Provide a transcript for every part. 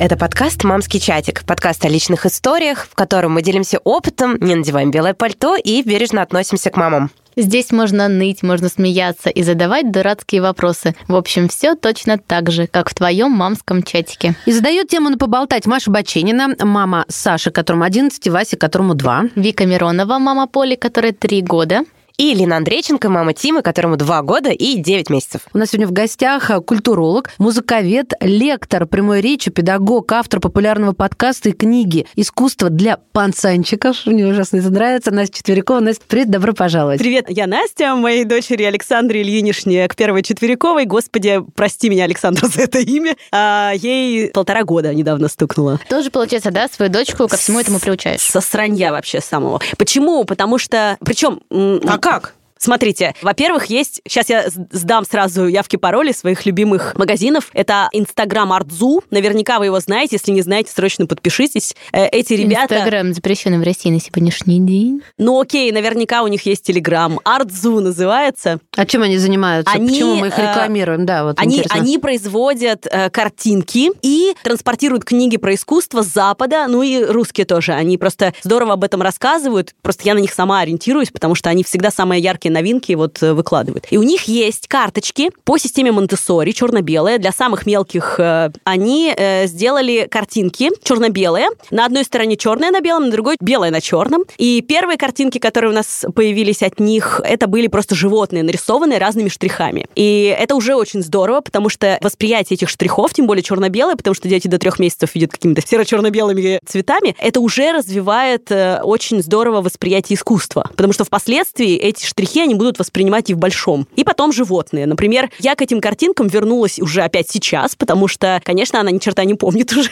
Это подкаст «Мамский чатик», подкаст о личных историях, в котором мы делимся опытом, не надеваем белое пальто и бережно относимся к мамам. Здесь можно ныть, можно смеяться и задавать дурацкие вопросы. В общем, все точно так же, как в твоем мамском чатике. И задает тему на поболтать Маша Баченина, мама Саши, которому 11, и Васе, которому 2. Вика Миронова, мама Поли, которой 3 года. И Лина Андрейченко, мама Тимы, которому 2 года и 9 месяцев. У нас сегодня в гостях культуролог, музыковед, лектор прямой речи, педагог, автор популярного подкаста и книги «Искусство для панцанчиков». Мне ужасно это нравится. Настя Четверякова. Настя, привет, добро пожаловать. Привет, я Настя, моей дочери Александре Ильинишне к первой Четверяковой. Господи, прости меня, Александра, за это имя. А, ей полтора года недавно стукнуло. Тоже, получается, да, свою дочку ко всему этому приучаешь? Со сранья вообще самого. Почему? Потому что... Причем... А как? Смотрите, во-первых, есть... Сейчас я сдам сразу явки-пароли своих любимых магазинов. Это Инстаграм Артзу. Наверняка вы его знаете. Если не знаете, срочно подпишитесь. Э, Эти ребята... Инстаграм запрещенный в России на сегодняшний день. Ну окей, наверняка у них есть Телеграм. Артзу называется. А чем они занимаются? Они, Почему мы их э, рекламируем? Да, вот Они, интересно. они производят э, картинки и транспортируют книги про искусство с Запада, ну и русские тоже. Они просто здорово об этом рассказывают. Просто я на них сама ориентируюсь, потому что они всегда самые яркие новинки вот э, выкладывают. И у них есть карточки по системе Монтессори, черно-белые. Для самых мелких э, они э, сделали картинки черно-белые. На одной стороне черное на белом, на другой белое на черном. И первые картинки, которые у нас появились от них, это были просто животные, нарисованные разными штрихами. И это уже очень здорово, потому что восприятие этих штрихов, тем более черно-белое, потому что дети до трех месяцев видят какими-то серо-черно-белыми цветами, это уже развивает очень здорово восприятие искусства. Потому что впоследствии эти штрихи, они будут воспринимать и в большом. И потом животные. Например, я к этим картинкам вернулась уже опять сейчас, потому что, конечно, она ни черта не помнит уже.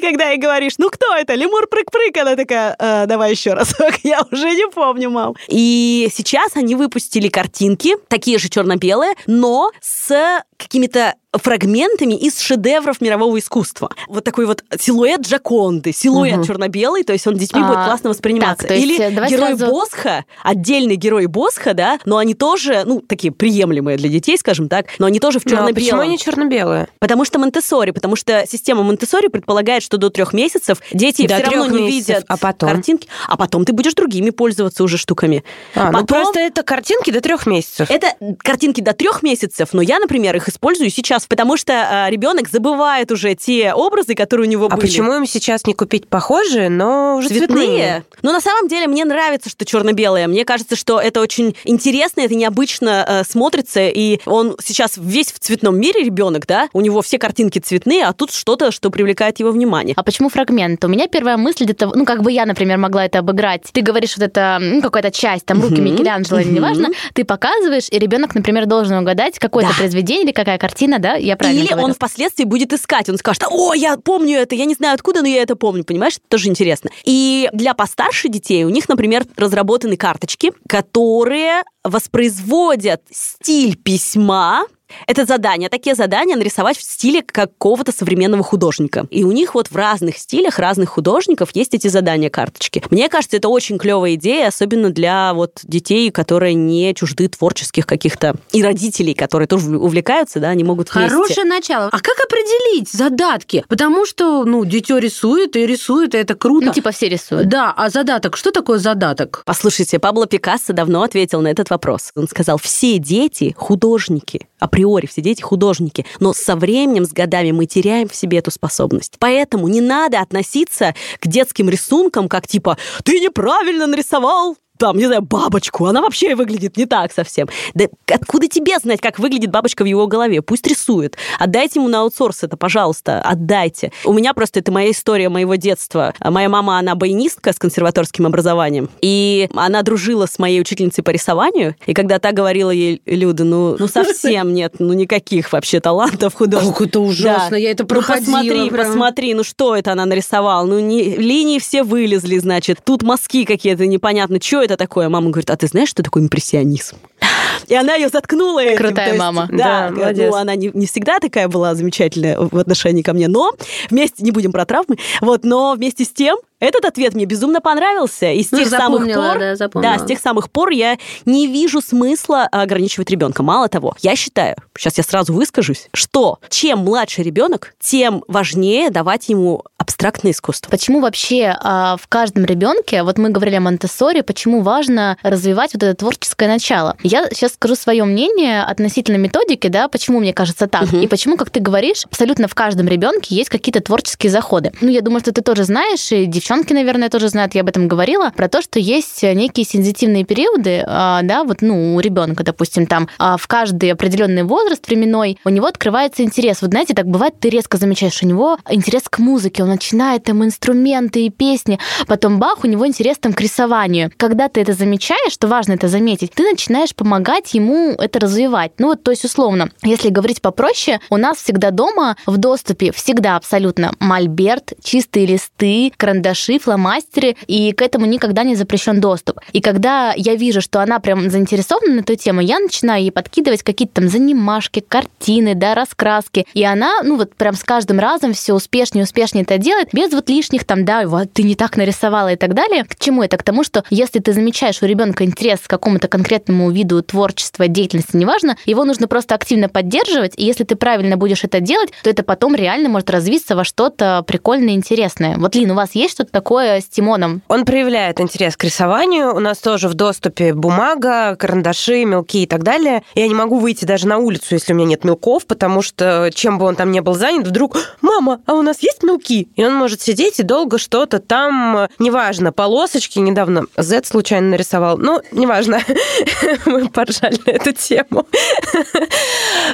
Когда ей говоришь, ну кто это? Лемур прыг-прыг. Она такая, «Э, давай еще раз. Я уже не помню, мам. И сейчас они выпустили картинки, такие же черно-белые, но с какими-то фрагментами из шедевров мирового искусства. Вот такой вот силуэт Джаконды, силуэт Мгм. черно-белый, то есть он детьми А, будет классно восприниматься. так, есть, Или э, герой сразу- Босха, отдельный герой Босха, да, но они тоже, ну, такие приемлемые для детей, скажем так, но они тоже в Ну, а черно-белом. почему они черно-белые? Потому что Монтессори, потому что система Монтессори предполагает, что до трех месяцев дети До все равно не месяцев, видят а потом? картинки, а потом ты будешь другими пользоваться уже штуками. А, ну Потом- просто это картинки до трех месяцев. Это картинки до трех месяцев, но я, например, их использую сейчас, потому что ребенок забывает уже те образы, которые у него А были. почему им сейчас не купить похожие, но уже цветные? Цветные. Но на самом деле мне нравится, что черно-белое. Мне кажется, что это очень интересно, это необычно э, смотрится. И он сейчас весь в цветном мире ребенок, да? У него все картинки цветные, а тут что-то, что привлекает его внимание. А почему фрагмент? У меня первая мысль где-то, ну, как бы я, например, могла это обыграть. Ты говоришь, вот это, ну, какая-то часть, там, руки Микеланджело, или мгм. неважно, ты показываешь, и ребенок, например, должен угадать какое-то Да. произведение или какая картина, да? Я правильно Или говорю? он впоследствии будет искать, он скажет, о, я помню это, я не знаю откуда, но я это помню, понимаешь? Это тоже интересно. И для постарше детей у них, например, разработаны карточки, которые воспроизводят стиль письма, это задание, такие задания нарисовать в стиле какого-то современного художника. И у них вот в разных стилях разных художников есть эти задания карточки. Мне кажется, это очень клевая идея, особенно для вот детей, которые не чужды творческих каких-то и родителей, которые тоже увлекаются, да, они могут вместе. Хорошее начало. А как определить задатки? Потому что, ну, дитё рисует и рисует, и это круто. Ну, типа все рисуют. Да, а задаток, что такое задаток? Послушайте, Пабло Пикассо давно ответил на этот вопрос. Он сказал, все дети художники, априори все дети художники, но со временем, с годами мы теряем в себе эту способность. Поэтому не надо относиться к детским рисункам как типа «ты неправильно нарисовал там, не знаю, бабочку, она вообще выглядит не так совсем. Да откуда тебе знать, как выглядит бабочка в его голове? Пусть рисует. Отдайте ему на аутсорс это, пожалуйста, отдайте. У меня просто, это моя история моего детства. Моя мама, она баянистка с консерваторским образованием, и она дружила с моей учительницей по рисованию, и когда та говорила ей, Люда, ну, ну совсем нет, ну никаких вообще талантов художественных. Как это ужасно, Да. я это Ну, проходила. посмотри, прям. посмотри, ну что это она нарисовала? Ну, не, линии все вылезли, значит, тут мазки какие-то непонятно. Что это такое? Мама говорит, а ты знаешь, что такое импрессионизм? И она ее заткнула этим. Крутая есть, мама. Да, Да, молодец. ну, она не, не всегда такая была замечательная в отношении ко мне, но вместе, не будем про травмы, вот, но вместе с тем, этот ответ мне безумно понравился. И с Ну, тех самых пор, да, запомнила. с тех самых пор я не вижу смысла ограничивать ребенка. Мало того, я считаю, сейчас я сразу выскажусь, что чем младше ребенок, тем важнее давать ему абстрактное искусство. Почему вообще а, в каждом ребенке, вот мы говорили о монте почему важно развивать вот это творческое начало? Я сейчас скажу свое мнение относительно методики, да, почему мне кажется так, Мгм. и почему, как ты говоришь, абсолютно в каждом ребенке есть какие-то творческие заходы. Ну, я думаю, что ты тоже знаешь, и девчонки, наверное, тоже знают, я об этом говорила, про то, что есть некие сензитивные периоды, а, да, вот, ну, у ребенка, допустим, там а, в каждый определенный возраст временной у него открывается интерес. Вот знаете, так бывает, ты резко замечаешь, у него интерес к музыке, он начинает там инструменты и песни, потом бах, у него интерес там к рисованию. Когда ты это замечаешь, что важно это заметить, ты начинаешь помогать ему это развивать. Ну вот, то есть условно, если говорить попроще, у нас всегда дома в доступе, всегда абсолютно мольберт, чистые листы, карандаши, фломастеры, и к этому никогда не запрещен доступ. И когда я вижу, что она прям заинтересована на эту тему, я начинаю ей подкидывать какие-то там занимашки, картины, да, раскраски, и она, ну вот прям с каждым разом все успешнее успешнее это делает, без вот лишних там, да, вот ты не так нарисовала и так далее. К чему это? К тому, что если ты замечаешь у ребенка интерес к какому-то конкретному виду творчества, деятельности, неважно, его нужно просто активно поддерживать, и если ты правильно будешь это делать, то это потом реально может развиться во что-то прикольное интересное. Вот, Лин, у вас есть что-то такое с Тимоном? Он проявляет интерес к рисованию. У нас тоже в доступе бумага, карандаши, мелки и так далее. Я не могу выйти даже на улицу, если у меня нет мелков, потому что чем бы он там не был занят, вдруг «Мама, а у нас есть мелки?» И он может сидеть и долго что-то там, неважно, полосочки недавно Z случайно нарисовал. Ну, неважно. Мы поржали на эту тему.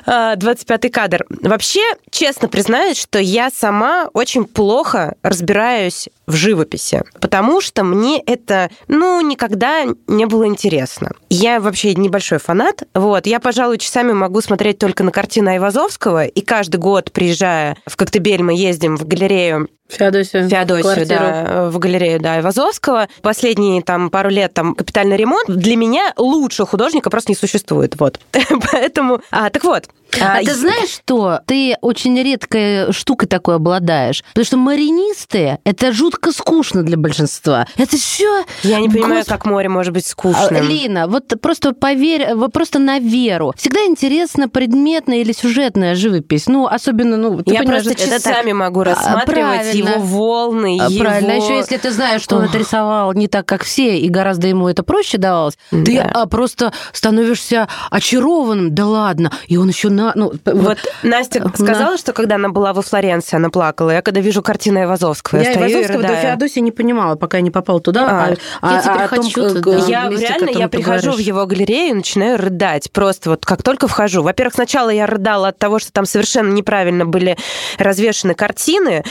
А, 25-й кадр. Вообще, честно признаюсь, что я сама очень плохо разбираюсь в живописи, потому что мне это, ну, никогда не было интересно. Я вообще небольшой фанат. Вот, я, пожалуй, часами могу смотреть только на картины Айвазовского, и каждый год, приезжая в Коктебель, мы ездим в галерею Феодосию. Феодосию, квартиру. да, в галерею, да, Ивазовского. Последние там пару лет там капитальный ремонт. Для меня лучше художника просто не существует, вот. Поэтому, а, так вот. А ты знаешь что? Ты очень редкой штукой такой обладаешь. Потому что маринисты — это жутко скучно для большинства. Это все... Я не понимаю, как море может быть скучным. Лина, вот просто поверь, вот просто на веру. Всегда интересно предметная или сюжетная живопись. Ну, особенно, ну, ты Я понимаешь, просто это так. часами могу А, рассматривать правильно. Его волны, А, его... Правильно, еще если ты знаешь, что он это рисовал не так, как все, и гораздо ему это проще давалось, ты а, просто становишься очарованным. Да ладно, и он еще на... Ну, Вот Настя На- сказала, что когда она была во Флоренции, она плакала. Я когда вижу картины Ивазовского, я, я Ивазовского до рыдаю. Феодосии не понимала, пока я не попала туда. А, я теперь о том, хочу Я реально, я прихожу в говоришь. его галерею и начинаю рыдать. Просто вот как только вхожу. Во-первых, сначала я рыдала от того, что там совершенно неправильно были развешаны картины,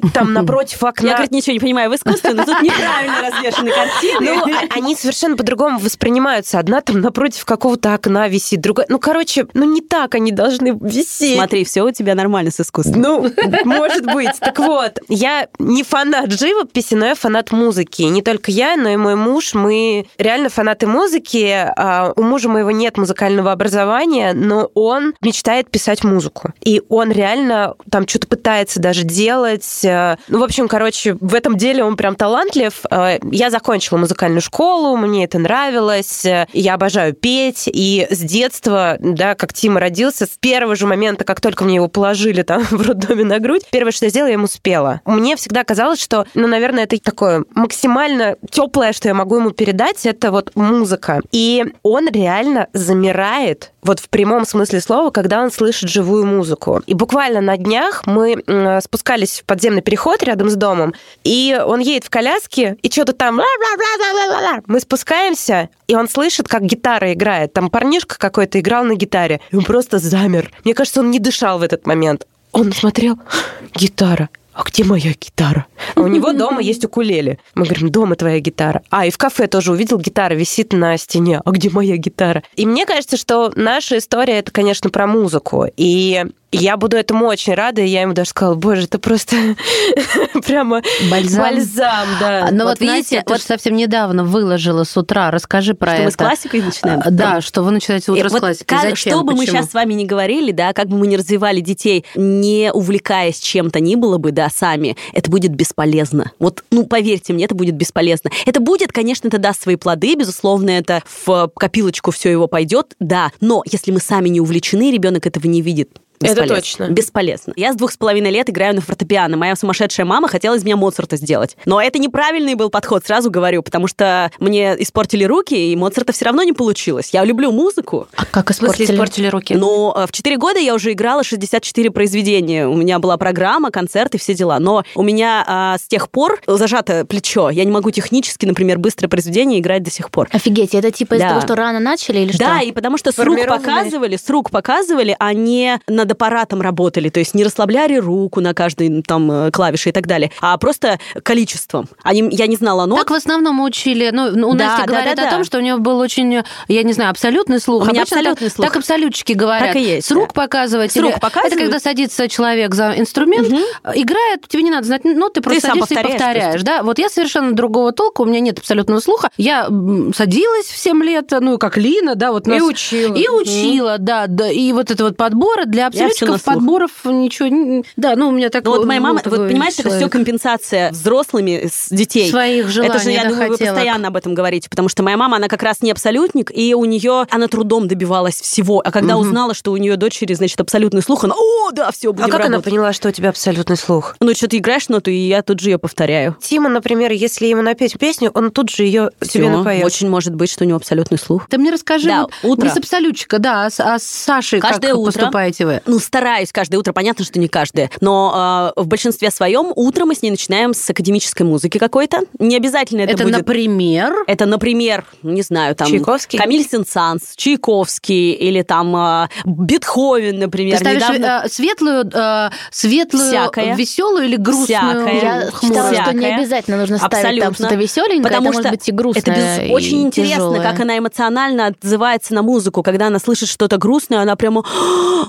какие-то там напротив окна. Я, говорит, ничего не понимаю в искусстве, но тут неправильно развешаны картины. Ну, а- они совершенно по-другому воспринимаются. Одна там напротив какого-то окна висит, другая... Ну, короче, ну не так они должны висеть. Смотри, все у тебя нормально с искусством. Ну, может быть. Так вот, я не фанат живописи, но я фанат музыки. И не только я, но и мой муж. Мы реально фанаты музыки. А У мужа моего нет музыкального образования, но он мечтает писать музыку. И он реально там что-то пытается даже делать. Э, Ну, в общем, короче, в этом деле он прям талантлив. Э, Я закончила музыкальную школу, мне это нравилось. Э, Я обожаю петь. И с детства, да, как Тима родился, с первого же момента, как только мне его положили там в роддоме на грудь, первое, что я сделала, я ему спела. Мне всегда казалось, что, ну, наверное, это такое максимально теплое, что я могу ему передать, это вот музыка. И он реально замирает вот в прямом смысле слова, когда он слышит живую музыку. И буквально на днях мы м, спускались в подземный переход рядом с домом, и он едет в коляске, и что-то там... Мы спускаемся, и он слышит, как гитара играет. Там парнишка какой-то играл на гитаре, и он просто замер. Мне кажется, он не дышал в этот момент. Он смотрел, гитара. А где моя гитара? А у него дома есть укулеле. Мы говорим, дома твоя гитара. А, и в кафе тоже увидел, гитара висит на стене. А где моя гитара? И мне кажется, что наша история это, конечно, про музыку. И я буду этому очень рада, и я ему даже сказала, боже, это просто прямо Бальзам. бальзам, да. Но вот, видите, Настя, вот- совсем недавно выложила с утра. Расскажи про Что это. мы с классикой начинаем? А, Да, что вы начинаете утро И с вот классики. как- Зачем? что бы мы сейчас с вами не говорили, да, как бы мы не развивали детей, не увлекаясь чем-то ни было бы, да, сами, это будет бесполезно. Вот, ну, поверьте мне, это будет бесполезно. Это будет, конечно, это даст свои плоды, безусловно, это в копилочку все его пойдет, да, но если мы сами не увлечены, ребенок этого не видит. Это Бесполезно. точно. Бесполезно. Я с двух с половиной лет играю на фортепиано. Моя сумасшедшая мама хотела из меня Моцарта сделать. Но это неправильный был подход, сразу говорю, потому что мне испортили руки, и Моцарта все равно не получилось. Я люблю музыку, А как В смысле испортили? испортили руки? но э, в 4 года я уже играла 64 произведения. У меня была программа, концерты, все дела. Но у меня а, с тех пор зажато плечо. Я не могу технически, например, быстрое произведение играть до сих пор. Офигеть, это типа из-за Да. того, что рано начали или что? Да, и потому что с рук показывали, с рук показывали, а не над аппаратом работали. То есть не расслабляли руку на каждой там э, клавише и так далее, а просто количеством. Они, я не знала нот. Так в основном учили. Ну, ну, у Да, Насти да, говорят да, о да. том, что у нее был очень, я не знаю, абсолютный слух. У меня Обычно абсолютный так, слух. Так абсолютчики говорят. Так и есть, С рук да. показывать. С рук или- показывают. Это когда садится человек за инструмент, играет, тебе не надо знать ноты, просто сам садишься и повторяешь повторяешь. Да? Вот я совершенно другого толка, у меня нет абсолютного слуха. Я садилась в 7 лет, ну, как Лина, да, вот И нас- учила. И учила, да, да. И вот это вот подборы для всё слух. подборов ничего... Да, ну, у меня так Ну вот моя был мама, вот понимаете, это все человек. компенсация взрослыми с детей. Своих желаний, Это же, я думаю, вы постоянно об этом говорите, потому что моя мама, она как раз не абсолютник, и у нее она трудом добивалась всего. А когда узнала, что у нее дочери, значит, абсолютный слух, она, о, да, все, А будем как она работать». поняла, что у тебя абсолютный слух? Ну, что ты играешь ноту, и я тут же ее повторяю. Тима, например, если ему напеть песню, он тут же ее тебе напоет. Очень может быть, что у него абсолютный слух. Ты мне расскажи, Да, вот утро. не с абсолютчика, да, а с, а с Сашей Каждое как утро. поступаете вы? Ну, стараюсь каждое утро, понятно, что не каждое, но э, в большинстве своем утро мы с ней начинаем с академической музыки какой-то. Не обязательно это, Это, будет... например... Это, например, не знаю, там... Чайковский? Камиль Сен-Санс, Чайковский или там э, Бетховен, например. Ты ставишь Недавно- э, светлую, э, светлую, Всякое. веселую или грустную? Всякое. Я хмурую? считала, что не Всякое. обязательно нужно ставить там Абсолютно. что-то веселенькое, Потому это что может быть и грустное. это без- и очень интересно, тяжелое. как она эмоционально отзывается на музыку, когда она слышит что-то грустное, она прямо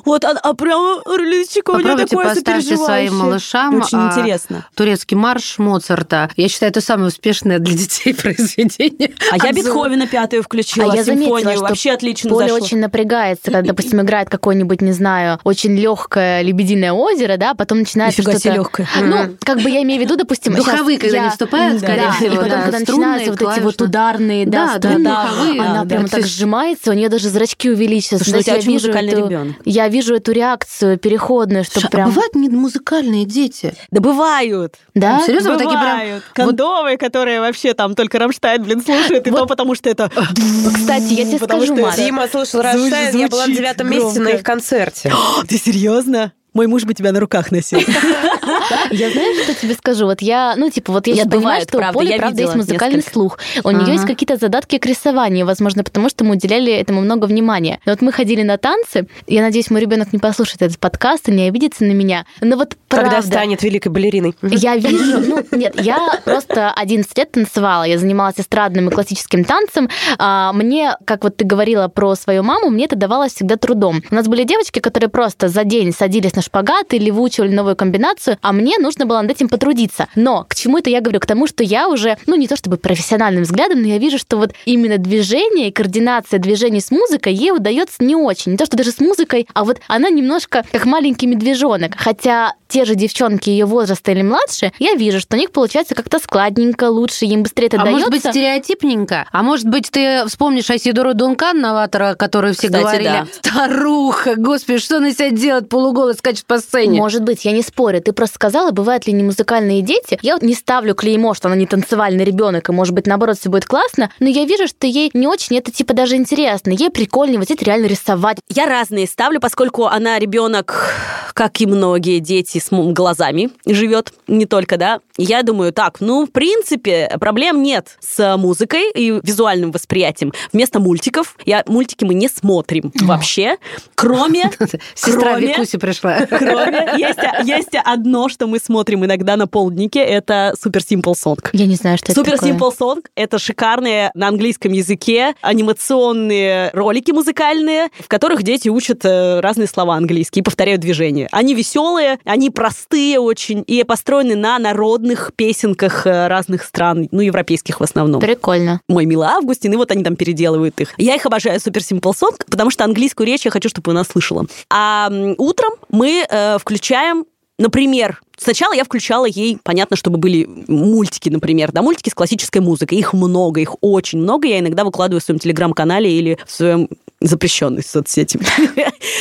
вот она а прямо Лизочка, у меня Попробуйте такое поставьте своим сопереживающее». малышам Очень а, интересно. турецкий марш Моцарта. Я считаю, это самое успешное для детей произведение. А я Отзывы. Бетховена пятую включила, А я заметила, симфонию, что вообще отлично Поля зашло. очень напрягается, когда, допустим, играет какое-нибудь, не знаю, очень легкое лебединое озеро, да, потом начинается Нифига что-то... легкое. Ну, как бы я имею в виду, допустим... Духовые, когда я- не вступают, Да, скорее да, всего, и потом, да, когда струнные, начинаются вот эти вот ударные, да, Да, да, струны, духовые, она да, прям то так сжимается, у нее даже зрачки увеличиваются. Слушай, у тебя я очень вижу музыкальный эту- ребенок. Я вижу эту реакцию переходную, что Ша- прям... А бывают не музыкальные дети? Да бывают. Да? Серьезно, вот такие прям... Бывают. Кондовые, которые вообще там только Рамштайн, блин, слушают, и Вот. то потому что это... Кстати, я тебе Потому скажу, что Маша, Дима слушал Рамштайн, я была на девятом месяце на их концерте. Ты серьезно? Мой муж бы тебя на руках носил. Я знаю, что тебе скажу. Вот я, ну, типа, вот я сейчас понимаю, что у Поли, правда, есть музыкальный слух. У нее есть какие-то задатки к рисованию, возможно, потому что мы уделяли этому много внимания. Но вот мы ходили на танцы. Я надеюсь, мой ребенок не послушает этот подкаст и не обидится на меня. Но вот Когда правда, станет великой балериной. я вижу, ну, нет, я просто 11 лет танцевала, я занималась эстрадным и классическим танцем. А, Мне, как вот ты говорила про свою маму, мне это давалось всегда трудом. У нас были девочки, которые просто за день садились на шпагат или выучивали новую комбинацию, а мне нужно было над этим потрудиться. Но к чему это я говорю? К тому, что я уже, ну, не то чтобы профессиональным взглядом, но я вижу, что вот именно движение и координация движений с музыкой ей удается не очень. Не то, что даже с музыкой, а вот она немножко как маленький медвежонок. Хотя те же девчонки ее возраста или младше, я вижу, что у них получается как-то складненько, лучше, им быстрее это а дается. может быть, стереотипненько? А может быть, ты вспомнишь Айсидору Дункан, новатора, который все Кстати, говорили, да. старуха, господи, что она себя делает, полуголой скачет по сцене. Может быть, я не спорю. Ты просто сказала, бывают ли не музыкальные дети. Я вот не ставлю клеймо, что она не танцевальный ребенок, и может быть, наоборот, все будет классно, но я вижу, что ей не очень это типа даже интересно. Ей прикольнее вот эти реально рисовать. Я разные ставлю, поскольку она ребенок, как и многие дети, с глазами живет, не только, да. Я думаю, так, ну, в принципе, проблем нет с музыкой и визуальным восприятием. Вместо мультиков, я, мультики мы не смотрим вообще, кроме... Сестра Викуси пришла. Кроме есть, есть одно, что мы смотрим иногда на полднике, это Super Simple Song. Я не знаю, что это Super такое. Simple Song — это шикарные на английском языке анимационные ролики музыкальные, в которых дети учат э, разные слова английские и повторяют движения. Они веселые, они простые очень и построены на народных песенках э, разных стран, ну, европейских в основном. Прикольно. Мой милый Августин, и вот они там переделывают их. Я их обожаю, Super Simple Song, потому что английскую речь я хочу, чтобы она слышала. А утром мы э, включаем Например, сначала я включала ей, понятно, чтобы были мультики, например, да, мультики с классической музыкой. Их много, их очень много. Я иногда выкладываю в своем телеграм-канале или в своем запрещенной соцсети.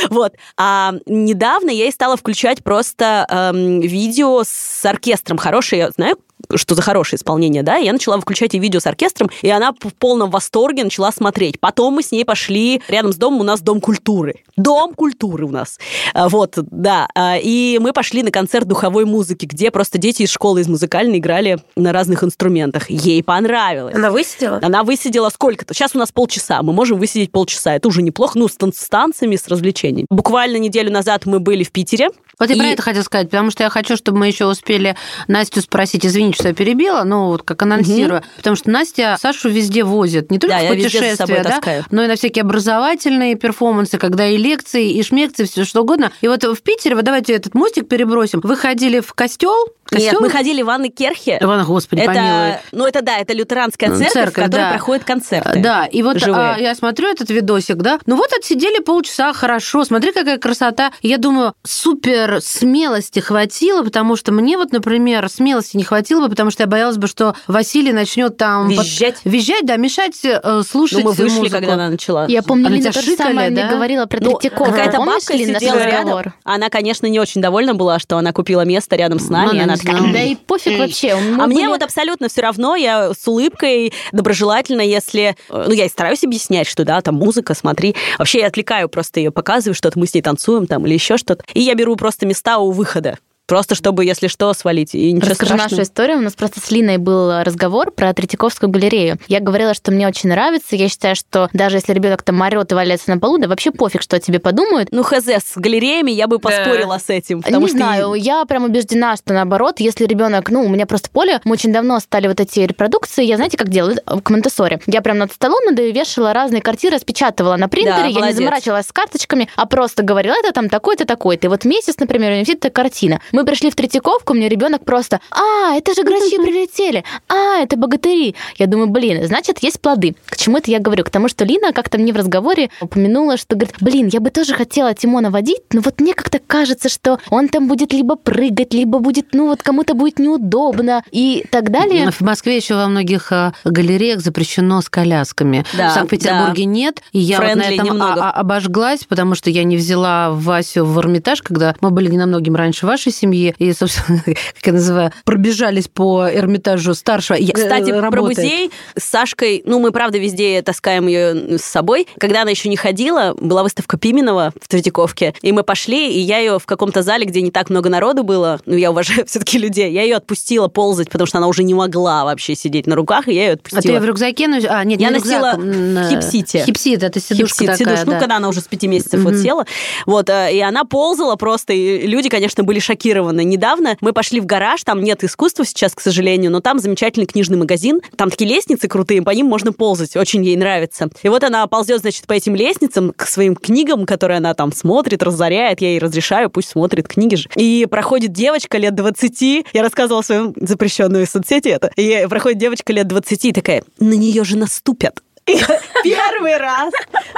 Вот. А недавно я ей стала включать просто эм, видео с оркестром. Хорошее, я знаю, что за хорошее исполнение, да, и я начала включать ей видео с оркестром, и она в полном восторге начала смотреть. Потом мы с ней пошли, рядом с домом у нас Дом культуры. Дом культуры у нас. А, Вот, да. А, И мы пошли на концерт духовой музыки, где просто дети из школы из музыкальной играли на разных инструментах. Ей понравилось. Она высидела? Она высидела сколько-то. Сейчас у нас полчаса. Мы можем высидеть полчаса. Это уже неплохо. Ну, с танцами, с развлечениями. Буквально неделю назад мы были в Питере. Вот я И- про это хотела сказать, потому что я хочу, чтобы мы еще успели Настю спросить, извините, что я перебила, но вот как анонсирую, потому что Настя Сашу везде возит, не только Да, в я путешествия, да, таскаю. но и на всякие образовательные перформансы, когда и лекции, и шмекции, все что угодно. И вот в Питере, вот давайте этот мостик перебросим, вы ходили в костел? Нет, Костёл? мы ходили в Анны Керхе. Иван, господи, помилуй. Это, ну, это да, это лютеранская Ну, церковь, церковь, в которой да. проходят концерты. Да, и вот живые. а, я смотрю этот видосик, да, ну вот отсидели полчаса, хорошо, смотри, какая красота. Я думаю, супер смелости хватило, потому что мне вот, например, смелости не хватило бы, потому что я боялась бы, что Василий начнет там... под- Визжать. Визжать, да, мешать э, слушать Ну, мы вышли, музыку. когда она начала. Я помню, А Лина тебя то же шикали, самое мне да? говорила про Ну, Третьякова. какая-то бабка сидела разговор? рядом. Она, конечно, не очень довольна была, что она купила место рядом с нами. Ну, она знала. Да и пофиг вообще. мы а мне были- вот абсолютно все равно, я с улыбкой, доброжелательно, если... э, Ну, я и стараюсь объяснять, что, да, там музыка, смотри. Вообще я отвлекаю просто ее, показываю что-то, мы с ней танцуем там или еще что-то. И я беру просто места у выхода. Просто чтобы, если что, свалить. И ничего Расскажу страшного. нашу историю. У нас просто с Линой был разговор про Третьяковскую галерею. Я говорила, что мне очень нравится. Я считаю, что даже если ребенок там орет и валяется на полу, да вообще пофиг, что о тебе подумают. Ну, хз, с галереями я бы поспорила с этим. Потому не что знаю, я прям убеждена, что наоборот, если ребенок, ну, у меня просто поле, мы очень давно стали вот эти репродукции, я знаете, как делаю к Монтессоре. Я прям над столом надо вешала разные картины, распечатывала на принтере, Да, я не заморачивалась с карточками, а просто говорила, это там такой-то, такой-то. И вот месяц, например, у меня висит эта картина. Мы пришли в Третьяковку, у меня ребенок просто, а, это же грачи прилетели, а, это богатыри. Я думаю, блин, значит, есть плоды. К чему это я говорю? К тому, что Лина как-то мне в разговоре упомянула, что говорит, блин, я бы тоже хотела Тимона водить, но вот мне как-то кажется, что он там будет либо прыгать, либо будет, ну вот кому-то будет неудобно и так далее. В Москве еще во многих э, галереях запрещено с колясками. Да, в Санкт-Петербурге нет. И я вот на этом немного. обожглась, потому что я не взяла Васю в Эрмитаж, когда мы были не намногим раньше вашей семьи. И, собственно, как я называю, пробежались по Эрмитажу старшего. Я- Кстати, э, про работает. музей с Сашкой, ну, мы, правда, везде таскаем ее с собой. Когда она еще не ходила, была выставка Пименова в Третьяковке, и мы пошли, и я ее в каком-то зале, где не так много народу было, ну, я уважаю все-таки людей, я ее отпустила ползать, потому что она уже не могла вообще сидеть на руках, и я ее А ты отпустила. её в рюкзаке? нос- А, нет, Я не носила рюкзак, в хипсите. Хипсит, это сидушка Хипсит, такая, сидушка. да. Ну, когда она уже с пяти месяцев вот села. Вот, э, и она ползала просто, и люди, конечно, были шокированы. Недавно мы пошли в гараж, там нет искусства сейчас, к сожалению, но там замечательный книжный магазин, там такие лестницы крутые, по ним можно ползать, очень ей нравится. И вот она ползет, значит, по этим лестницам к своим книгам, которые она там смотрит, разоряет, я ей разрешаю, пусть смотрит книги же. И проходит девочка лет 20, я рассказывала в своем запрещенную соцсети это, и проходит девочка лет 20 и такая, на нее же наступят. И Первый раз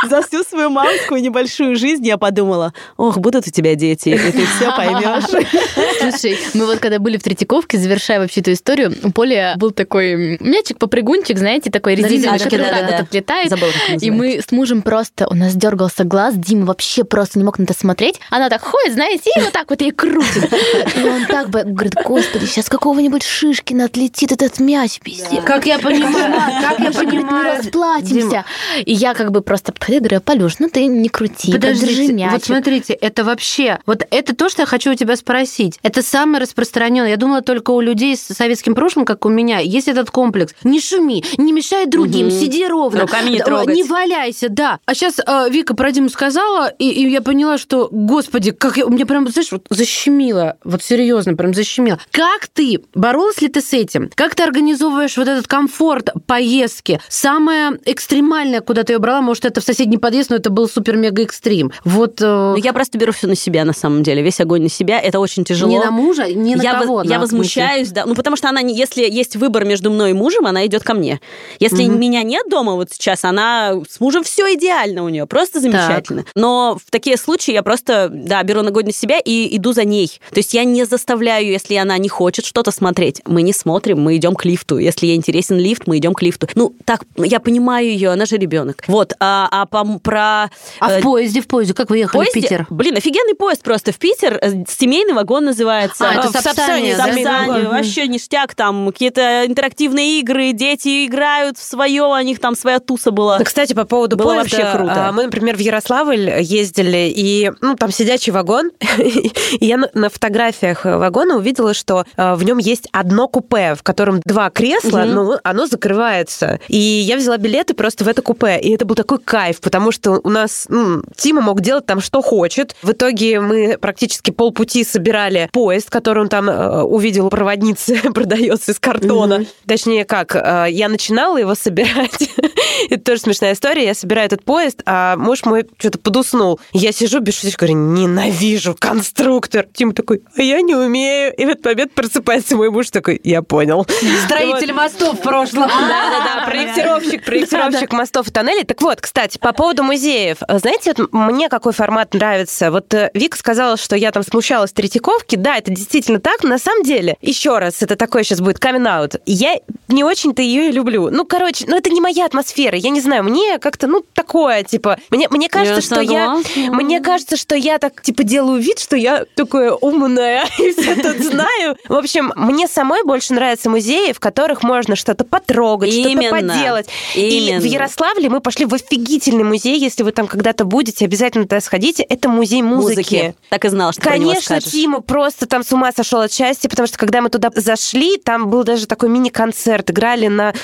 за всю свою мамскую небольшую жизнь я подумала, ох, будут у тебя дети, и ты все поймешь. Слушай, мы вот когда были в Третьяковке, завершая вообще эту историю, у Поля был такой мячик-попрыгунчик, знаете, такой резиновый, который так да-да-да. вот отлетает. Забыла, как И мы с мужем просто, у нас дергался глаз, Дима вообще просто не мог на это смотреть. Она так ходит, знаете, и вот так вот ей крутит. И он так бы говорит, господи, сейчас какого-нибудь Шишкина отлетит этот мяч, пиздец. Как я понимаю, как я понимаю. Расплакались поплатимся. И я как бы просто подходила, говорю, Полюш, ну ты не крути, Подождите, мячик. вот смотрите, это вообще, вот это то, что я хочу у тебя спросить. Это самое распространенное. Я думала только у людей с советским прошлым, как у меня, есть этот комплекс. Не шуми, не мешай другим, Мгм. сиди ровно. Руками не трогать. Не валяйся, да. А сейчас Вика про Диму сказала, и, и я поняла, что, господи, как я, у меня прям, знаешь, вот защемило, вот серьезно, прям защемило. Как ты, боролась ли ты с этим? Как ты организовываешь вот этот комфорт поездки? Самое экстремальное, куда ты ее брала, может, это в соседний подъезд, но это был супер-мега-экстрим. Вот э, Ну, я просто беру все на себя, на самом деле. Весь огонь на себя. Это очень тяжело. не на мужа, не на я, кого. воз- я возмущаюсь, да. Ну, потому что она, если есть выбор между мной и мужем, она идет ко мне. Если Мгм. меня нет дома вот сейчас, она с мужем все идеально у нее, просто замечательно. Но в такие случаи я просто, да, беру огонь на себя и иду за ней. То есть я не заставляю, если она не хочет что-то смотреть. Мы не смотрим, мы идем к лифту. Если ей интересен лифт, мы идем к лифту. Ну, так, я понимаю ее, она же ребенок. Вот, а, а пом- про... А э, в поезде, в поезде, как вы ехали поезде- в Питер? Блин, офигенный поезд просто в Питер. э, Семейный вагон называется. А, это в Сапсане, Сапсане, да? вообще ништяк, там какие-то интерактивные игры, дети играют в свое, у них там своя туса была. Ну, Кстати, по поводу Было поезда, вообще круто. а, Мы, например, в Ярославль ездили, и ну, там сидячий вагон, и я на, на фотографиях вагона увидела, что а, в нем есть одно купе, в котором два кресла, но оно закрывается. И я взяла билеты просто в это купе, и это был такой кайф, потому что у нас ну, Тима мог делать там что хочет. В итоге мы практически полпути собирали поезд, который он там э, увидел у проводницы, продается из картона. Мгм. Точнее, как, э, я начинала его собирать. Это тоже смешная история. Я собираю этот поезд, а муж мой что-то подуснул. Я сижу шуточки, говорю, ненавижу конструктор. Тима такой, а я не умею. И в этот момент просыпается мой муж такой, я понял. Строитель мостов в прошлом. Да-да-да, проектировщик, проектировщик мостов и тоннелей. Так вот, кстати, по поводу музеев. Знаете, вот мне какой формат нравится? Вот э, Вика сказала, что я там смущалась в Третьяковке. Да, это действительно так. На самом деле, еще раз, это такой сейчас будет камин аут. Я не очень-то ее и люблю. Ну, короче, ну это не моя атмосфера. Я не знаю, мне как-то, ну, такое, типа... Мне, мне кажется, что я... согласна. Мне кажется, что я так, типа, делаю вид, что я такая умная и все тут знаю. В общем, мне самой больше нравятся музеи, в которых можно что-то потрогать, что-то Именно. И в Ярославле мы пошли в офигительный музей. Если вы там когда-то будете, обязательно туда сходите. Это музей музыки. Так и знала, что Конечно. Тима просто там с ума сошел от счастья, потому что когда мы туда зашли, там был даже такой мини-концерт. Играли на...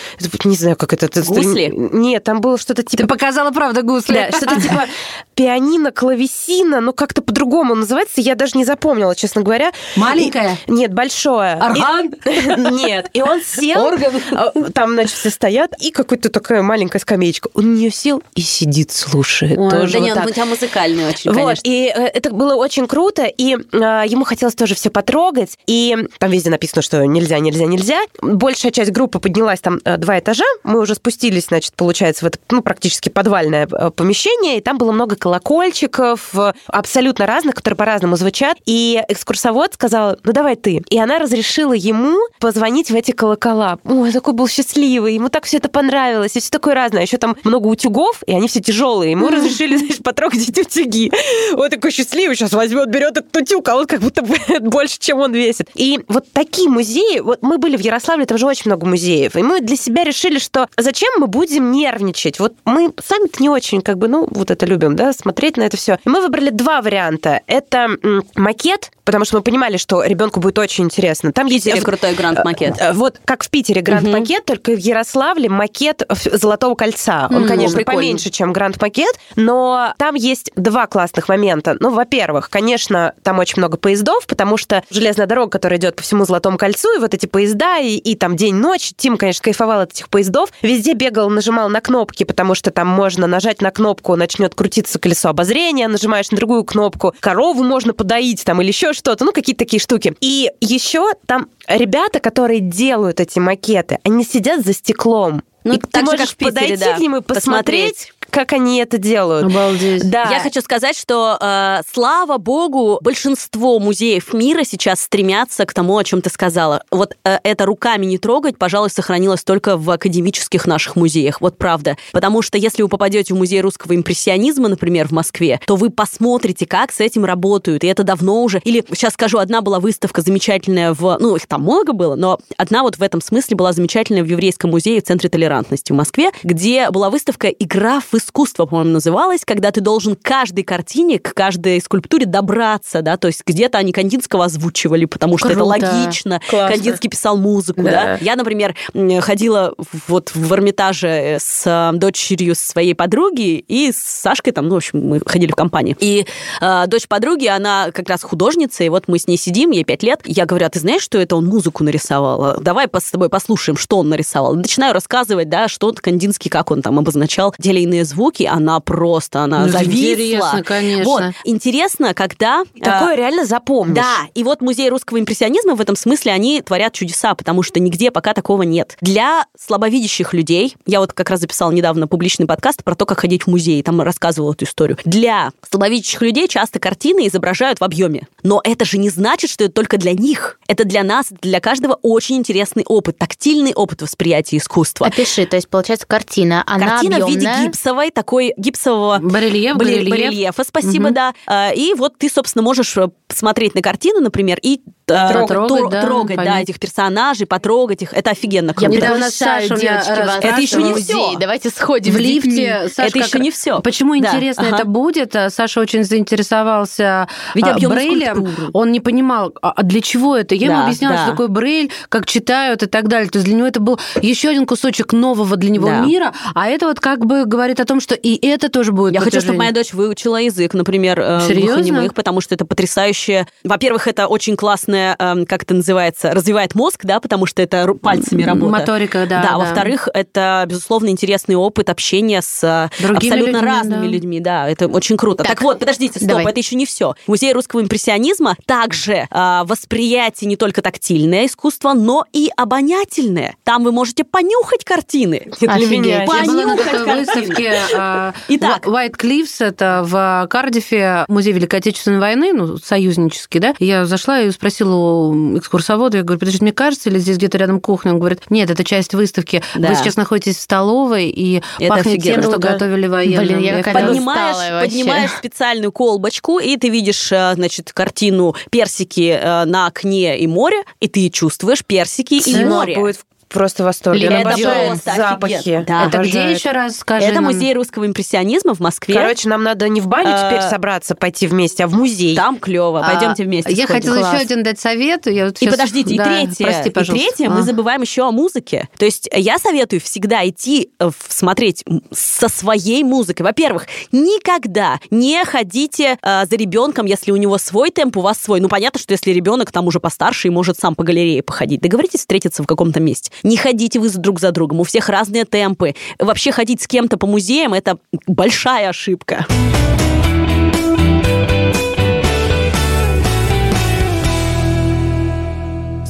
Не знаю, как это... Гусли? Нет, там было что-то Ты типа... показала, правда, гусли. Да, что-то типа пианино, клавесина, ну как-то по-другому называется, я даже не запомнила, честно говоря. Маленькая? И- Нет, большое. Орган? И- Нет, и он сел, Орган? а, там, значит, все стоят, и какая-то такая маленькая скамеечка. Он на нее сел и сидит, слушает. Ой, тоже Да вот не, он так. у тебя музыкальный очень, Вот, конечно. и э, это было очень круто, и э, ему хотелось тоже все потрогать, и там везде написано, что нельзя, нельзя, нельзя. Большая часть группы поднялась там э, два этажа, мы уже спустились, значит, получается, в это, ну, практически подвальное помещение, и там было много колокольчиков, абсолютно разных, которые по-разному звучат, и экскурсовод сказал, ну, давай ты. И она разрешила ему позвонить в эти колокола. Ой, такой был счастливый, ему так все это понравилось, и все такое разное. Еще там много утюгов, и они все тяжелые. Ему разрешили, знаешь, потрогать эти утюги. Он такой счастливый, сейчас возьмет, берет этот утюг, а он как будто больше, чем он весит. И вот такие музеи, вот мы были в Ярославле, там же очень много музеев, и мы для себя решили, что зачем мы будем нервничать? Вот мы сами-то не очень, как бы, ну, вот это любим, да, смотреть на это все. И мы выбрали два варианта. Это макет, потому что мы понимали, что ребенку будет очень интересно. Там есть Питере крутой гранд-макет. Э, Вот как в Питере гранд-макет, только в Ярославле макет Золотого кольца. Он, М, конечно, прикольно. поменьше, чем гранд-макет, но там есть два классных момента. Ну, во-первых, конечно, там очень много поездов, потому что железная дорога, которая идет по всему Золотому кольцу, и вот эти поезда, и, и там день-ночь. Тим, конечно, кайфовал от этих поездов. Везде бегал, нажимал на кнопки, потому что там можно нажать на кнопку, начнет крутиться колесо обозрения, нажимаешь на другую кнопку, корову можно подоить там или еще что-то, ну, какие-то такие штуки. И еще там ребята, которые делают эти макеты, они сидят за стеклом. Ну, и ты же, можешь в Питере, подойти да, к ним и посмотреть, посмотреть. Как они это делают. Обалдеть. Да. Я хочу сказать, что, э, слава богу, большинство музеев мира сейчас стремятся к тому, о чем ты сказала. Вот э, это руками не трогать, пожалуй, сохранилось только в академических наших музеях. Вот правда. Потому что если вы попадете в музей русского импрессионизма, например, в Москве, то вы посмотрите, как с этим работают. И это давно уже... Или, сейчас скажу, одна была выставка замечательная в... Ну, их там много было, но одна вот в этом смысле была замечательная в Еврейском музее в Центре толерантности в Москве, где была выставка «Игра в искусство», по-моему, называлась, когда ты должен каждой картине, к каждой скульптуре добраться, да, то есть где-то они Кандинского озвучивали, потому что это Круто. логично. Классно. Кандинский писал музыку, да. Да. Я, например, ходила вот в Эрмитаже с э, дочерью своей подруги и с Сашкой, там, ну, в общем, мы ходили в компании. И э, дочь подруги, она как раз художница, и вот мы с ней сидим, ей пять лет. Я говорю, а ты знаешь, что это он музыку нарисовал? Давай с тобой послушаем, что он нарисовал. Начинаю рассказывать, да, что Кандинский, как он там обозначал те или иные звуки. Она просто, она Ну, зависла. интересно, конечно. Вот, интересно, когда... э, Такое реально запомнишь. да, и вот музей русского импрессионизма в этом смысле они творят чудеса, потому что нигде пока такого нет. Для слабовидящих людей, я вот как раз записала недавно публичный подкаст про то, как ходить в музей, там рассказывала эту историю. Для слабовидящих людей часто картины изображают в объеме. Но это же не значит, что это только для них. Это для нас, для каждого очень интересный опыт, тактильный опыт восприятия искусства. Опиши, то есть получается картина, она Картина в виде объемная. Гипсовой, такой гипсового Барельеф, Барель- барельеф. барельефа, спасибо, Мгм. да. А, И вот ты, собственно, можешь э, посмотреть на картину, например, и э, Трогать, тро- да, трогать, да, этих персонажей, потрогать их. Это офигенно Я круто. Недавно приглашаю, Саша у меня девочки, вас расспрашивала. Это еще не в музей. всё. Давайте сходим В лифте. Саша Это еще не все. Почему Да, интересно ага. это будет? Саша очень заинтересовался Брейлем. скульптуры. Он не понимал, а а для чего это. Я ему Да, объясняла, да. что такое Брейль, как читают и так далее. То есть для него это был еще один кусочек нового для него Да. мира. А это вот как бы говорит о том, что и это тоже будет Я хочу, чтобы моя дочь выучила язык, например, э, глухонемых, потому что это потрясающе. Во-первых, это очень классное, эм, как это называется, развивает мозг, да, потому что это пальцами работа. Моторика, да. Да, во-вторых, это, безусловно, интересный опыт общения с э, Другими абсолютно людьми, разными да. людьми. Да, это очень круто. Так, Так, вот, подождите, стоп, давай. это еще не все. Музей русского импрессионизма также э, восприятие не только тактильное искусство, но и обонятельное. Там вы можете понюхать картины. Офигеть. Понюхать картины. выставке Итак. White Cliffs, это в Кардифе, музей Великой Отечественной войны, ну, союзнический, да. Я зашла и спросила у экскурсовода, я говорю, подожди, мне кажется, или здесь где-то рядом кухня? Он говорит, нет, это часть выставки. Да. Вы сейчас находитесь в столовой, и Это пахнет офигенно. тем, что готовили военные. Блин, я какая-то поднимаешь, поднимаешь специальную колбочку, и ты видишь, э, значит, картину персики э, на окне и море, и ты чувствуешь персики и Сына море. будет просто в восторге. Обожает просто запахи. Да. Это где Обожает. еще раз скажи Это нам? музей русского импрессионизма в Москве. Короче, нам надо не в баню Э, теперь собраться, пойти вместе, а в музей. там клево. А, Пойдемте вместе. Я сходим. хотела Класс. еще один дать совет. Я вот И щас- подождите, Да, и третье, Прости, и третье, мы А. забываем еще о музыке. То есть я советую всегда идти э, смотреть со своей музыкой. Во-первых, никогда не ходите э, за ребенком, если у него свой темп, у вас свой. Ну, понятно, что если ребенок там уже постарше и может сам по галерее походить, договоритесь встретиться в каком-то месте. Не ходите вы друг за другом, у всех разные темпы. Вообще ходить с кем-то по музеям – это большая ошибка.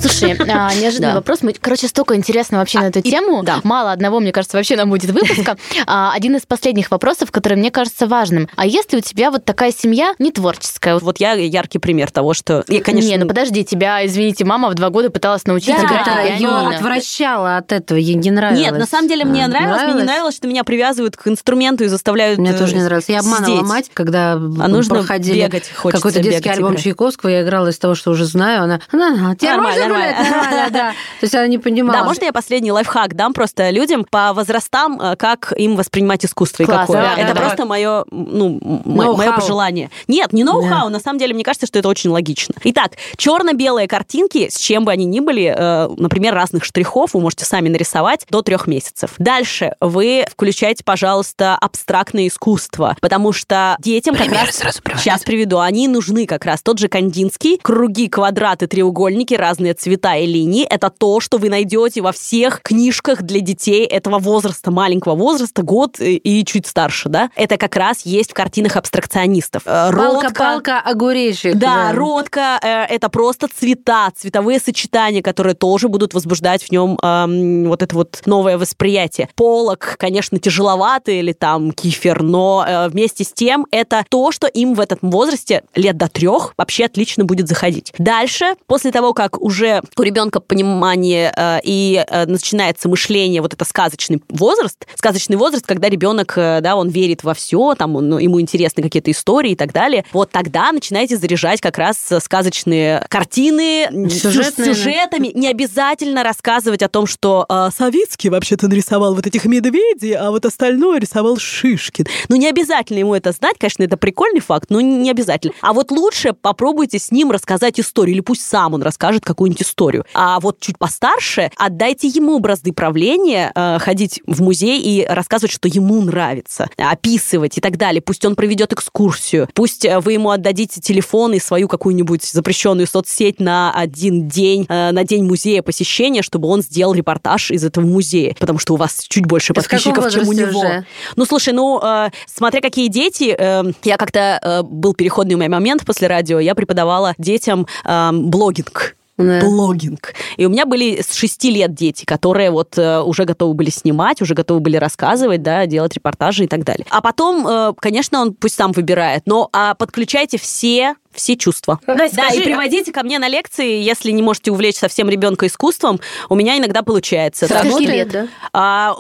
Слушай, а, неожиданный Да. вопрос. Мы, короче, столько интересного вообще на эту и- тему. да. Мало одного, мне кажется, вообще нам будет выпуска. А, Один из последних вопросов, который мне кажется важным. А если у тебя вот такая семья не творческая? Вот я яркий пример того, что... Я, конечно, Не, ну подожди, тебя, извините, мама в два года пыталась научить Да, играть на пианино. отвращало от этого, ей не нравилось. Нет, на самом деле мне А, нравилось. Мне не нравилось, что меня привязывают к инструменту и заставляют Мне э, тоже не нравилось. Я обманывала сидеть. мать, когда А нужно проходили какой-то детский бегать, альбом играть. Чайковского, я играла из того, что уже знаю. Она, она, тебе Нормально, нормально. Да. То есть она не понимала. Да, можно я последний лайфхак дам просто людям по возрастам, э, как им воспринимать искусство и какое. да, это да, просто мое, ну, мое пожелание. Нет, не ноу-хау, на самом деле, мне кажется, что это очень логично. Итак, черно-белые картинки, с чем бы они ни были, э, например, разных штрихов, вы можете сами нарисовать до трех месяцев. Дальше вы включаете, пожалуйста, абстрактное искусство, потому что детям как Примеры раз... сразу. Сейчас приведу. Они нужны как раз. Тот же Кандинский. Круги, квадраты, треугольники, разные цвета, золотая линия, это то, что вы найдете во всех книжках для детей этого возраста, маленького возраста, год и чуть старше, да. Это как раз есть в картинах абстракционистов. Палка-палка огуречек. Да, да, ротка э, это просто цвета, цветовые сочетания, которые тоже будут возбуждать в нем э, вот это вот новое восприятие. Полок, конечно, тяжеловатый или там кифер, но э, вместе с тем это то, что им в этом возрасте лет до трех вообще отлично будет заходить. Дальше, после того, как уже у ребенка понимание э, и э, начинается мышление, вот это сказочный возраст, сказочный возраст, когда ребенок, э, да, он верит во все, там он, ну, ему интересны какие-то истории и так далее, вот тогда начинаете заряжать как раз сказочные картины Сюжетные, сюжетами. Не обязательно рассказывать о том, что э, Савицкий вообще-то нарисовал вот этих медведей, а вот остальное рисовал Шишкин. Ну, не обязательно ему это знать, конечно, это прикольный факт, но не обязательно. А вот лучше попробуйте с ним рассказать историю, или пусть сам он расскажет какую-нибудь историю. А вот чуть постарше отдайте ему бразды правления, э, ходить в музей и рассказывать, что ему нравится, описывать и так далее. Пусть он проведет экскурсию, пусть э, вы ему отдадите телефон и свою какую-нибудь запрещенную соцсеть на один день, э, на день музея посещения, чтобы он сделал репортаж из этого музея, потому что у вас чуть больше подписчиков, чем у него. Уже? Ну, слушай, ну, э, смотря какие дети, э, я как-то э, был переходный у меня момент после радио, я преподавала детям э, блогинг да. блогинг. И у меня были с 6 лет дети, которые вот э, уже готовы были снимать, уже готовы были рассказывать, да, делать репортажи и так далее. А потом, э, конечно, он пусть сам выбирает, но а подключайте все все чувства. Настя, да, скажи, и приводите ко мне на лекции, если не можете увлечь совсем ребенка искусством, у меня иногда получается. С лет, да? А,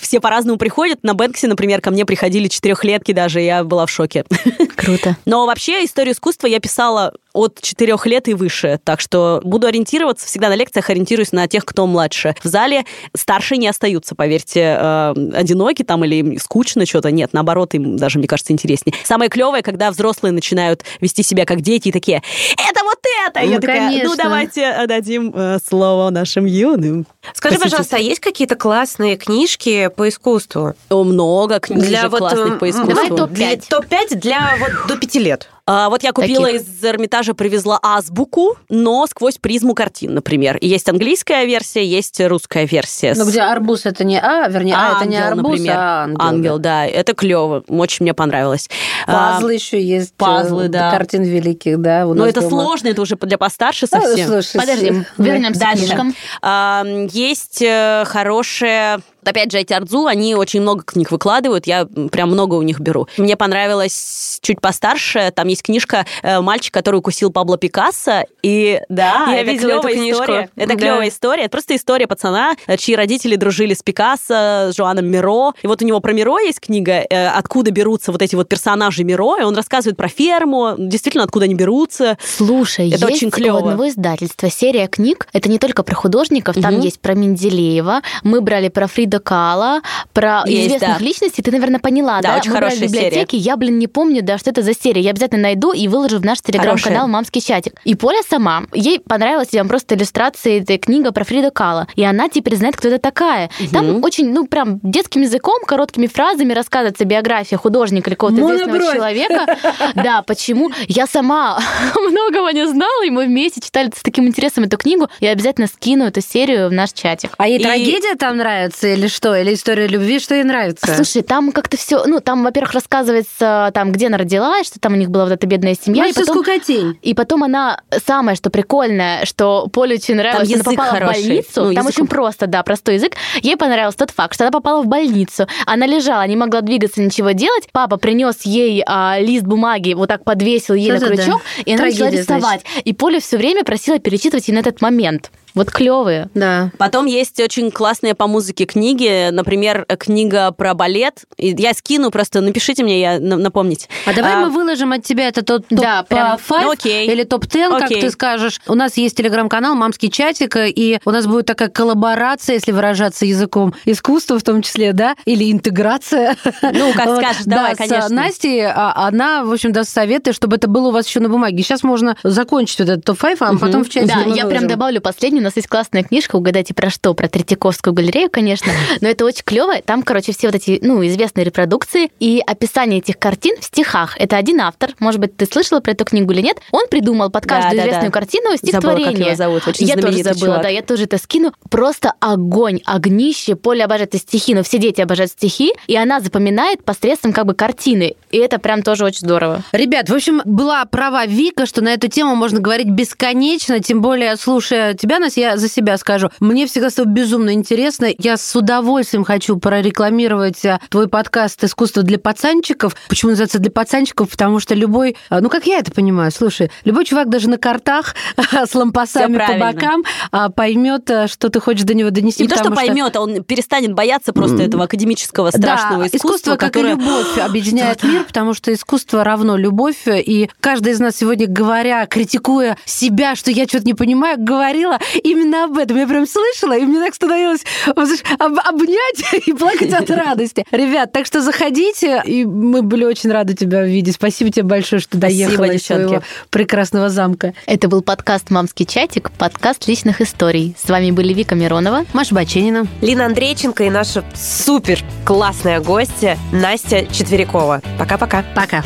все по-разному приходят. На Бэнксе, например, ко мне приходили четырехлетки даже, я была в шоке. Круто. Но вообще историю искусства я писала от четырех лет и выше, так что буду ориентироваться, всегда на лекциях ориентируюсь на тех, кто младше. В зале старшие не остаются, поверьте, э, одиноки там или им скучно что-то, нет, наоборот, им даже, мне кажется, интереснее. Самое клевое, когда взрослые начинают вести себя как дети и такие, это вот это! Ну, я такая, конечно. ну давайте дадим э, слово нашим юным. Скажи, посетителям». пожалуйста, а есть какие-то классные книжки по искусству? О, много книжек вот, классных э, по искусству. давай топ- Для, Топ-пять. топ-5 для вот до пяти лет. А, вот я купила Таких. из Эрмитажа, привезла азбуку, но сквозь призму картин, например. И есть английская версия, есть русская версия. Ну, с- где арбуз это не А, вернее, А, это не арбуз, например. а ангел. Ангел, да. да. Это клево. Очень мне понравилось. А, Пазлы еще есть. пазлы, э, да. Картин великих, да. Но нас это дома. сложно, это уже для постарше А, совсем. слушай, Подожди, вернемся к Дальше. книжкам. А, Есть э, хорошие... Опять же, эти Ардзу, они очень много книг выкладывают, я прям много у них беру. Мне понравилось чуть постарше, там есть книжка э, «Мальчик, который укусил Пабло Пикассо», и да, Я это видела эту книжку. история. Это Да. клевая история, это просто история пацана, э, чьи родители дружили с Пикассо, с Жуаном Миро, и вот у него про Миро есть книга, э, откуда берутся вот эти вот персонажи Миро, и он рассказывает про ферму, действительно, откуда они берутся. Слушай, Это есть очень у клёво. одного издательства серия книг. Это не только про художников, там Мгм. есть про Менделеева. Мы брали про Фрида Кала, про Есть, известных да. личностей. Ты, наверное, поняла, Да, да? очень Мы хорошая серия. библиотеке. Я, блин, не помню, да, что это за серия. Я обязательно найду и выложу в наш телеграм-канал. «Мамский чатик». И Поля сама, ей понравилась я просто иллюстрация этой книга про Фрида Кала. И она теперь знает, кто это такая. Там очень, ну, прям детским языком, короткими фразами рассказывается биография художника или какого-то известного Монобровь. человека. Да, почему? Я сама многого не знала, и мы вместе читали с таким интересом эту книгу. Я обязательно скину эту серию в наш чатик. А ей трагедия там нравится или что? Или история любви, что ей нравится? Слушай, там как-то все, ну, там, во-первых, рассказывается, там, где она родилась, что там у них была вот эта бедная семья. ну, и потом- скукотень. И потом она, самое что прикольное, что Поле очень нравилось, Там она попала хороший. в больницу. Ну, там язык- очень просто, да, простой язык. Ей понравился тот факт, что она попала в больницу. Она лежала, не могла двигаться, ничего делать. Папа принес ей а, лист бумаги, вот так подвесил ей на Да-да-да. крючок, и она начала рисовать. И Поля все время просила перечитывать ей на этот момент. Вот клевые. Да. Потом есть очень классные по музыке книги, например, книга про балет. Я скину, просто напишите мне, я на- напомнить. А давай А, мы выложим от тебя это тот топ Да, прям- 5 ну, окей. или топ-10, как ты скажешь. У нас есть телеграм-канал «Мамский чатик», и у нас будет такая коллаборация, если выражаться языком искусства в том числе, да, или интеграция. Ну, как Вот, скажешь, да, давай, с конечно. Настей, а, она, в общем, даст советы, чтобы это было у вас еще на бумаге. Сейчас можно закончить вот этот топ-5, а потом в чате Да, я прям добавлю последнюю нас есть классная книжка, угадайте про что, про Третьяковскую галерею, конечно, но это очень клево. Там, короче, все вот эти, ну, известные репродукции и описание этих картин в стихах. Это один автор, может быть, ты слышала про эту книгу или нет, он придумал под каждую Да, да, известную да. картину Забыла, стихотворение. как его зовут, очень я тоже забыла, чувак. да, я тоже это скину. Просто огонь, огнище. Поля обожает эти стихи, но все дети обожают стихи, и она запоминает посредством как бы картины. И это прям тоже очень здорово. Ребят, в общем, была права Вика, что на эту тему можно говорить бесконечно, тем более, слушая тебя, Настя, я за себя скажу. Мне всегда стало безумно интересно. Я с удовольствием хочу прорекламировать а, твой подкаст «Искусство для пацанчиков». Почему называется «для пацанчиков»? Потому что любой, а, ну, как я это понимаю, слушай, любой чувак даже на картах с лампасами по бокам а, поймет, а, что ты хочешь до него донести. Не то, что поймет, а он перестанет бояться просто этого академического страшного да, искусства, как которое... и любовь, объединяет мир, потому что искусство равно любовь. И каждый из нас сегодня, говоря, критикуя себя, что я что-то не понимаю, говорила именно об этом. Я прям слышала, и мне так становилось вот, знаешь, об- обнять и плакать от радости. Ребят, так что заходите, и мы были очень рады тебя видеть. Спасибо тебе большое, что Спасибо, доехала из девчонки. своего прекрасного замка. Это был подкаст «Мамский чатик», подкаст личных историй. С вами были Вика Миронова. Маша Баченина. Лина Андрейченко и наша супер классная гостья Настя Четверякова. Пока-пока. Пока.